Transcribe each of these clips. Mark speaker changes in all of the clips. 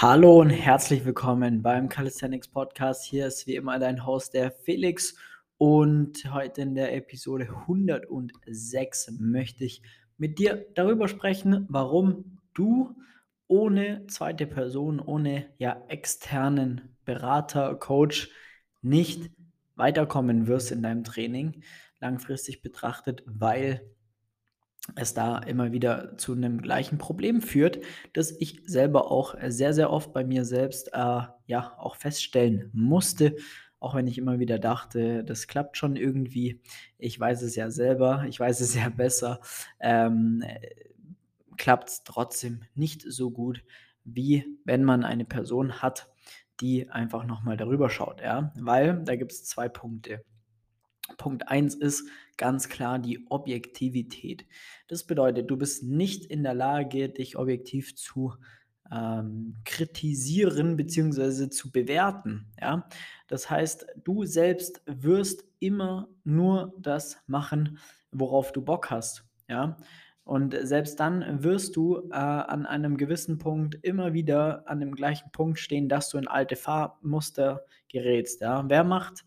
Speaker 1: Hallo und herzlich willkommen beim Calisthenics Podcast. Hier ist wie immer dein Host, der Felix. Und heute in der Episode 106 möchte ich mit dir darüber sprechen, warum du ohne zweite Person, ohne ja, externen Berater, Coach nicht weiterkommen wirst in deinem Training, langfristig betrachtet, weil es da immer wieder zu einem gleichen Problem führt, das ich selber auch sehr, sehr oft bei mir selbst äh, ja auch feststellen musste, auch wenn ich immer wieder dachte, das klappt schon irgendwie. Ich weiß es ja selber, ich weiß es ja besser, ähm, klappt es trotzdem nicht so gut, wie wenn man eine Person hat, die einfach nochmal darüber schaut, ja, weil da gibt es zwei Punkte. Punkt 1 ist ganz klar die Objektivität. Das bedeutet, du bist nicht in der Lage, dich objektiv zu ähm, kritisieren bzw. zu bewerten. Ja? Das heißt, du selbst wirst immer nur das machen, worauf du Bock hast. Ja? Und selbst dann wirst du äh, an einem gewissen Punkt immer wieder an dem gleichen Punkt stehen, dass du in alte Fahrmuster gerätst. Ja? Wer macht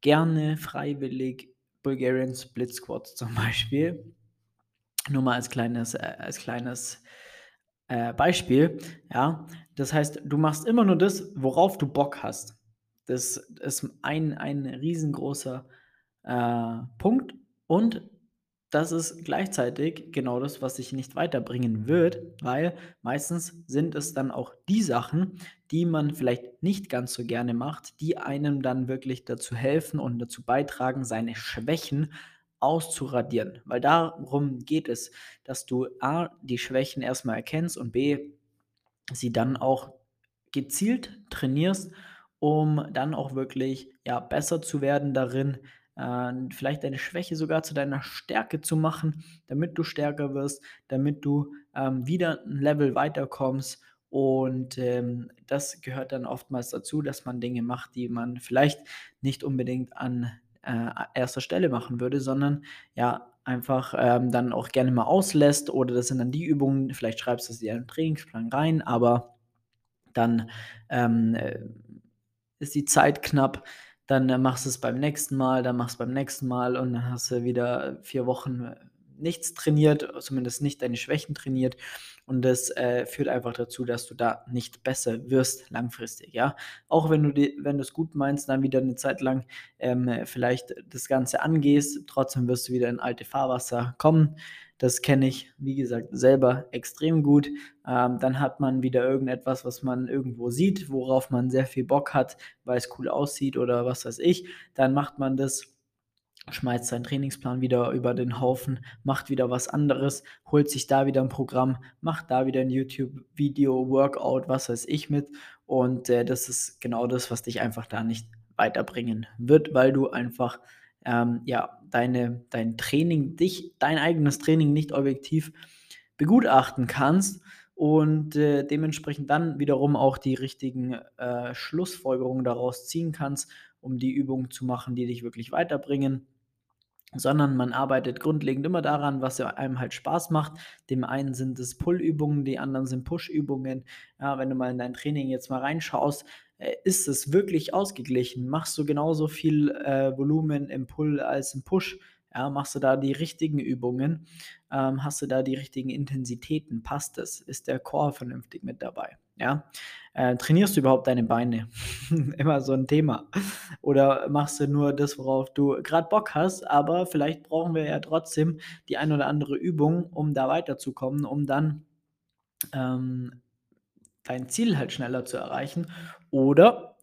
Speaker 1: gerne freiwillig Bulgarian Split Squat zum Beispiel. Nur mal als kleines, äh, als kleines äh, Beispiel. Ja, das heißt, du machst immer nur das, worauf du Bock hast. Das ist ein, ein riesengroßer äh, Punkt. Und das ist gleichzeitig genau das, was sich nicht weiterbringen wird, weil meistens sind es dann auch die Sachen, die man vielleicht nicht ganz so gerne macht, die einem dann wirklich dazu helfen und dazu beitragen, seine Schwächen auszuradieren. Weil darum geht es, dass du A, die Schwächen erstmal erkennst und B, sie dann auch gezielt trainierst, um dann auch wirklich ja, besser zu werden darin, äh, vielleicht deine Schwäche sogar zu deiner Stärke zu machen, damit du stärker wirst, damit du ähm, wieder ein Level weiterkommst. Und ähm, das gehört dann oftmals dazu, dass man Dinge macht, die man vielleicht nicht unbedingt an äh, erster Stelle machen würde, sondern ja, einfach ähm, dann auch gerne mal auslässt oder das sind dann die Übungen, vielleicht schreibst du sie in einen Trainingsplan rein, aber dann ähm, äh, ist die Zeit knapp, dann äh, machst du es beim nächsten Mal, dann machst du es beim nächsten Mal und dann hast du wieder vier Wochen äh, nichts trainiert, zumindest nicht deine Schwächen trainiert. Und das äh, führt einfach dazu, dass du da nicht besser wirst langfristig. Ja, auch wenn du die, wenn du es gut meinst, dann wieder eine Zeit lang ähm, vielleicht das Ganze angehst, trotzdem wirst du wieder in alte Fahrwasser kommen. Das kenne ich, wie gesagt, selber extrem gut. Ähm, dann hat man wieder irgendetwas, was man irgendwo sieht, worauf man sehr viel Bock hat, weil es cool aussieht oder was weiß ich. Dann macht man das schmeißt seinen Trainingsplan wieder über den Haufen, macht wieder was anderes, holt sich da wieder ein Programm, macht da wieder ein YouTube-Video, Workout, was weiß ich mit. Und äh, das ist genau das, was dich einfach da nicht weiterbringen wird, weil du einfach ähm, ja, deine, dein Training, dich, dein eigenes Training nicht objektiv begutachten kannst und äh, dementsprechend dann wiederum auch die richtigen äh, Schlussfolgerungen daraus ziehen kannst, um die Übungen zu machen, die dich wirklich weiterbringen sondern man arbeitet grundlegend immer daran, was einem halt Spaß macht. Dem einen sind es Pull-Übungen, die anderen sind Push-Übungen. Ja, wenn du mal in dein Training jetzt mal reinschaust, äh, ist es wirklich ausgeglichen? Machst du genauso viel äh, Volumen im Pull als im Push? Ja, machst du da die richtigen Übungen? Ähm, hast du da die richtigen Intensitäten? Passt es? Ist der Core vernünftig mit dabei? Ja, äh, trainierst du überhaupt deine Beine? Immer so ein Thema. Oder machst du nur das, worauf du gerade Bock hast, aber vielleicht brauchen wir ja trotzdem die ein oder andere Übung, um da weiterzukommen, um dann ähm, dein Ziel halt schneller zu erreichen. Oder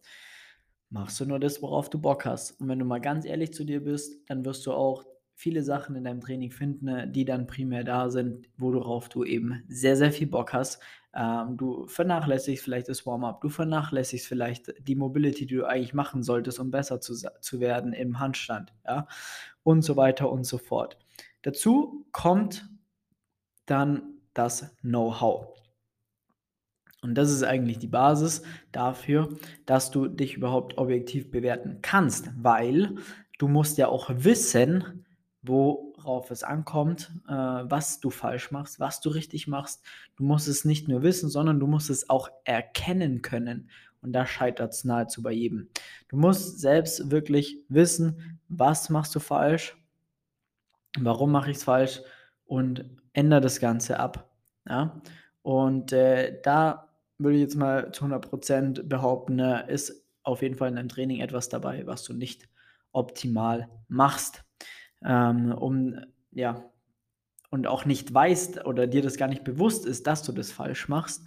Speaker 1: machst du nur das, worauf du Bock hast. Und wenn du mal ganz ehrlich zu dir bist, dann wirst du auch viele Sachen in deinem Training finden, ne, die dann primär da sind, worauf du eben sehr, sehr viel Bock hast. Ähm, du vernachlässigst vielleicht das Warm-up, du vernachlässigst vielleicht die Mobility, die du eigentlich machen solltest, um besser zu, zu werden im Handstand, ja, und so weiter und so fort. Dazu kommt dann das Know-how. Und das ist eigentlich die Basis dafür, dass du dich überhaupt objektiv bewerten kannst, weil du musst ja auch wissen, worauf es ankommt, äh, was du falsch machst, was du richtig machst. Du musst es nicht nur wissen, sondern du musst es auch erkennen können. Und da scheitert es nahezu bei jedem. Du musst selbst wirklich wissen, was machst du falsch, warum mache ich es falsch und ändere das Ganze ab. Ja? Und äh, da würde ich jetzt mal zu 100% behaupten, äh, ist auf jeden Fall in deinem Training etwas dabei, was du nicht optimal machst. Ähm, um, ja, und auch nicht weißt oder dir das gar nicht bewusst ist, dass du das falsch machst.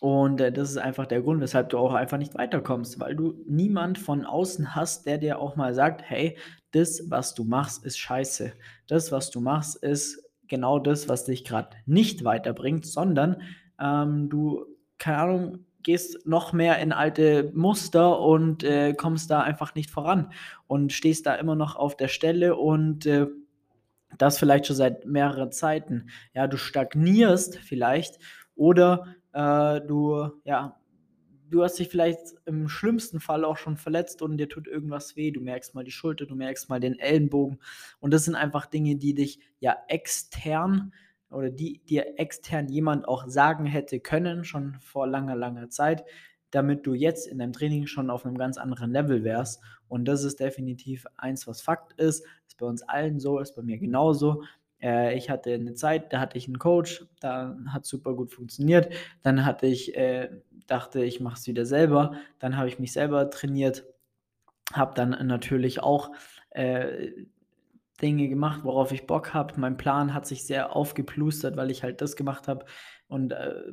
Speaker 1: Und äh, das ist einfach der Grund, weshalb du auch einfach nicht weiterkommst, weil du niemand von außen hast, der dir auch mal sagt, hey, das, was du machst, ist scheiße. Das, was du machst, ist genau das, was dich gerade nicht weiterbringt, sondern ähm, du, keine Ahnung, gehst noch mehr in alte Muster und äh, kommst da einfach nicht voran und stehst da immer noch auf der Stelle und äh, das vielleicht schon seit mehreren Zeiten. Ja, du stagnierst vielleicht oder äh, du, ja, du hast dich vielleicht im schlimmsten Fall auch schon verletzt und dir tut irgendwas weh. Du merkst mal die Schulter, du merkst mal den Ellenbogen. Und das sind einfach Dinge, die dich ja extern oder die dir extern jemand auch sagen hätte können, schon vor langer, langer Zeit, damit du jetzt in deinem Training schon auf einem ganz anderen Level wärst. Und das ist definitiv eins, was Fakt ist. Ist bei uns allen so, ist bei mir genauso. Äh, ich hatte eine Zeit, da hatte ich einen Coach, da hat super gut funktioniert. Dann hatte ich, äh, dachte ich, mache es wieder selber. Dann habe ich mich selber trainiert, habe dann natürlich auch äh, Dinge gemacht, worauf ich Bock habe. Mein Plan hat sich sehr aufgeplustert, weil ich halt das gemacht habe und äh,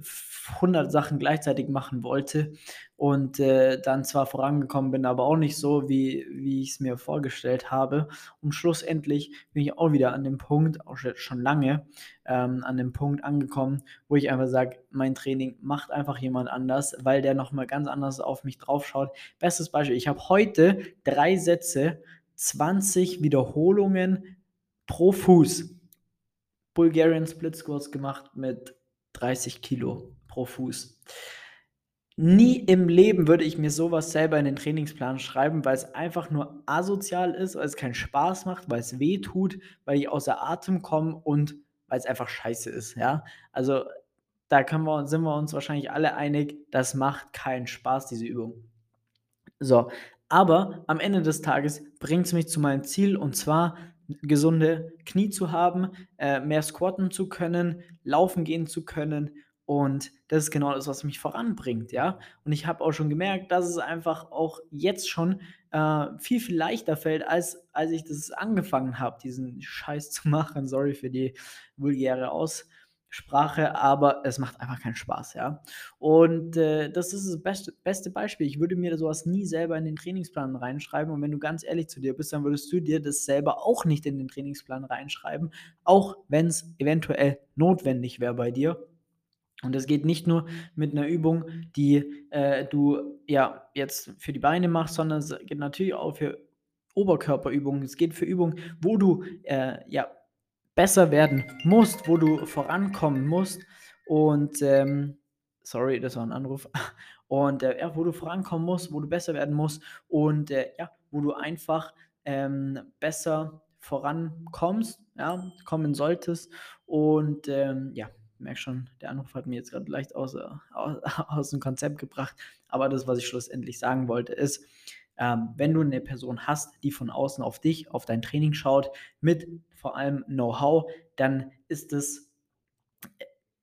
Speaker 1: 100 Sachen gleichzeitig machen wollte und äh, dann zwar vorangekommen bin, aber auch nicht so, wie, wie ich es mir vorgestellt habe. Und schlussendlich bin ich auch wieder an dem Punkt, auch schon lange, ähm, an dem Punkt angekommen, wo ich einfach sage, mein Training macht einfach jemand anders, weil der nochmal ganz anders auf mich draufschaut. Bestes Beispiel, ich habe heute drei Sätze 20 Wiederholungen pro Fuß Bulgarian Split Squats gemacht mit 30 Kilo pro Fuß. Nie im Leben würde ich mir sowas selber in den Trainingsplan schreiben, weil es einfach nur asozial ist, weil es keinen Spaß macht, weil es weh tut, weil ich außer Atem komme und weil es einfach scheiße ist. Ja, also da wir, sind wir uns wahrscheinlich alle einig, das macht keinen Spaß, diese Übung. So, aber am Ende des Tages bringt es mich zu meinem Ziel und zwar gesunde Knie zu haben, äh, mehr squatten zu können, laufen gehen zu können und das ist genau das, was mich voranbringt, ja. Und ich habe auch schon gemerkt, dass es einfach auch jetzt schon äh, viel, viel leichter fällt, als, als ich das angefangen habe, diesen Scheiß zu machen. Sorry für die vulgäre Aus Sprache, aber es macht einfach keinen Spaß, ja. Und äh, das ist das beste, beste Beispiel. Ich würde mir sowas nie selber in den Trainingsplan reinschreiben. Und wenn du ganz ehrlich zu dir bist, dann würdest du dir das selber auch nicht in den Trainingsplan reinschreiben, auch wenn es eventuell notwendig wäre bei dir. Und das geht nicht nur mit einer Übung, die äh, du ja jetzt für die Beine machst, sondern es geht natürlich auch für Oberkörperübungen. Es geht für Übungen, wo du äh, ja besser werden musst, wo du vorankommen musst. Und ähm, sorry, das war ein Anruf. Und äh, ja, wo du vorankommen musst, wo du besser werden musst und äh, ja, wo du einfach ähm, besser vorankommst, ja, kommen solltest. Und ähm, ja, ich merke schon, der Anruf hat mir jetzt gerade leicht aus, aus, aus dem Konzept gebracht. Aber das, was ich schlussendlich sagen wollte, ist, ähm, wenn du eine Person hast, die von außen auf dich, auf dein Training schaut, mit vor allem Know-how, dann ist es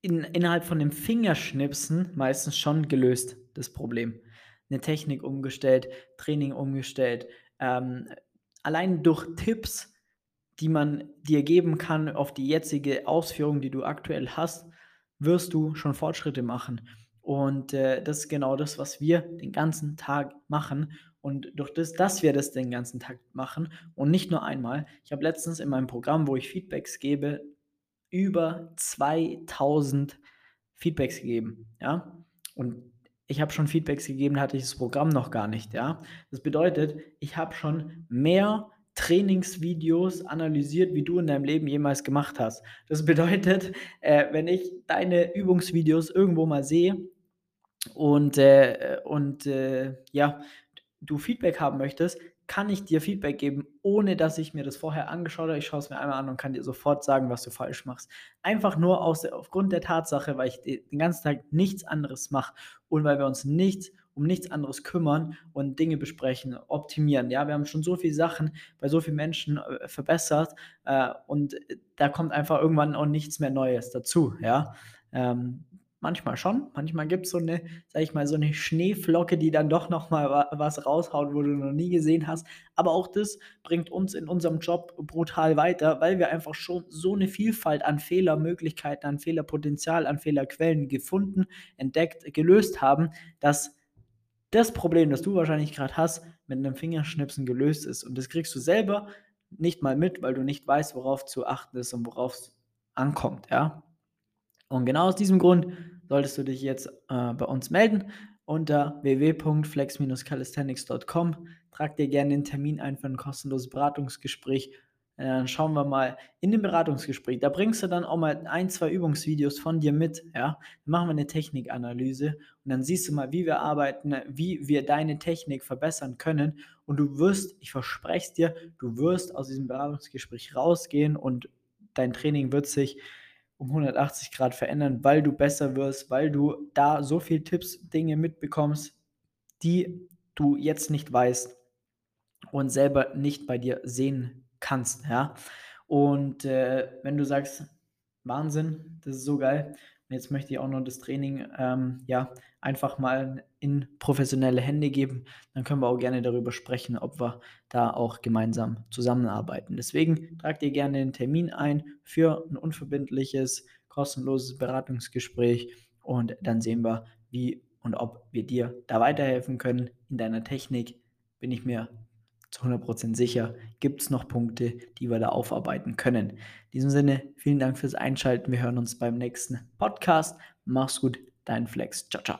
Speaker 1: in, innerhalb von dem Fingerschnipsen meistens schon gelöst, das Problem. Eine Technik umgestellt, Training umgestellt, ähm, allein durch Tipps, die man dir geben kann auf die jetzige Ausführung, die du aktuell hast, wirst du schon Fortschritte machen. Und äh, das ist genau das, was wir den ganzen Tag machen. Und durch das, dass wir das den ganzen Tag machen und nicht nur einmal, ich habe letztens in meinem Programm, wo ich Feedbacks gebe, über 2000 Feedbacks gegeben, ja. Und ich habe schon Feedbacks gegeben, hatte ich das Programm noch gar nicht, ja. Das bedeutet, ich habe schon mehr Trainingsvideos analysiert, wie du in deinem Leben jemals gemacht hast. Das bedeutet, äh, wenn ich deine Übungsvideos irgendwo mal sehe und, äh, und äh, ja, du Feedback haben möchtest, kann ich dir Feedback geben, ohne dass ich mir das vorher angeschaut habe. Ich schaue es mir einmal an und kann dir sofort sagen, was du falsch machst. Einfach nur aus, aufgrund der Tatsache, weil ich den ganzen Tag nichts anderes mache und weil wir uns nicht um nichts anderes kümmern und Dinge besprechen, optimieren. Ja, wir haben schon so viele Sachen bei so vielen Menschen äh, verbessert äh, und da kommt einfach irgendwann auch nichts mehr Neues dazu. Ja, ähm, Manchmal schon. Manchmal gibt es so eine, sag ich mal, so eine Schneeflocke, die dann doch noch mal was raushaut, wo du noch nie gesehen hast. Aber auch das bringt uns in unserem Job brutal weiter, weil wir einfach schon so eine Vielfalt an Fehlermöglichkeiten, an Fehlerpotenzial, an Fehlerquellen gefunden, entdeckt, gelöst haben, dass das Problem, das du wahrscheinlich gerade hast, mit einem Fingerschnipsen gelöst ist. Und das kriegst du selber nicht mal mit, weil du nicht weißt, worauf zu achten ist und worauf es ankommt, ja. Und genau aus diesem Grund solltest du dich jetzt äh, bei uns melden unter www.flex-calisthenics.com. Trag dir gerne den Termin ein für ein kostenloses Beratungsgespräch. Äh, dann schauen wir mal in dem Beratungsgespräch. Da bringst du dann auch mal ein, zwei Übungsvideos von dir mit. Ja? Dann machen wir eine Technikanalyse und dann siehst du mal, wie wir arbeiten, wie wir deine Technik verbessern können. Und du wirst, ich verspreche es dir, du wirst aus diesem Beratungsgespräch rausgehen und dein Training wird sich um 180 Grad verändern, weil du besser wirst, weil du da so viele Tipps, Dinge mitbekommst, die du jetzt nicht weißt und selber nicht bei dir sehen kannst. Ja? Und äh, wenn du sagst, Wahnsinn, das ist so geil, und jetzt möchte ich auch noch das Training ähm, ja, einfach mal in professionelle Hände geben. Dann können wir auch gerne darüber sprechen, ob wir da auch gemeinsam zusammenarbeiten. Deswegen trag dir gerne einen Termin ein für ein unverbindliches, kostenloses Beratungsgespräch und dann sehen wir, wie und ob wir dir da weiterhelfen können in deiner Technik. Bin ich mir zu 100% sicher, gibt es noch Punkte, die wir da aufarbeiten können. In diesem Sinne, vielen Dank fürs Einschalten. Wir hören uns beim nächsten Podcast. Mach's gut, dein Flex. Ciao, ciao.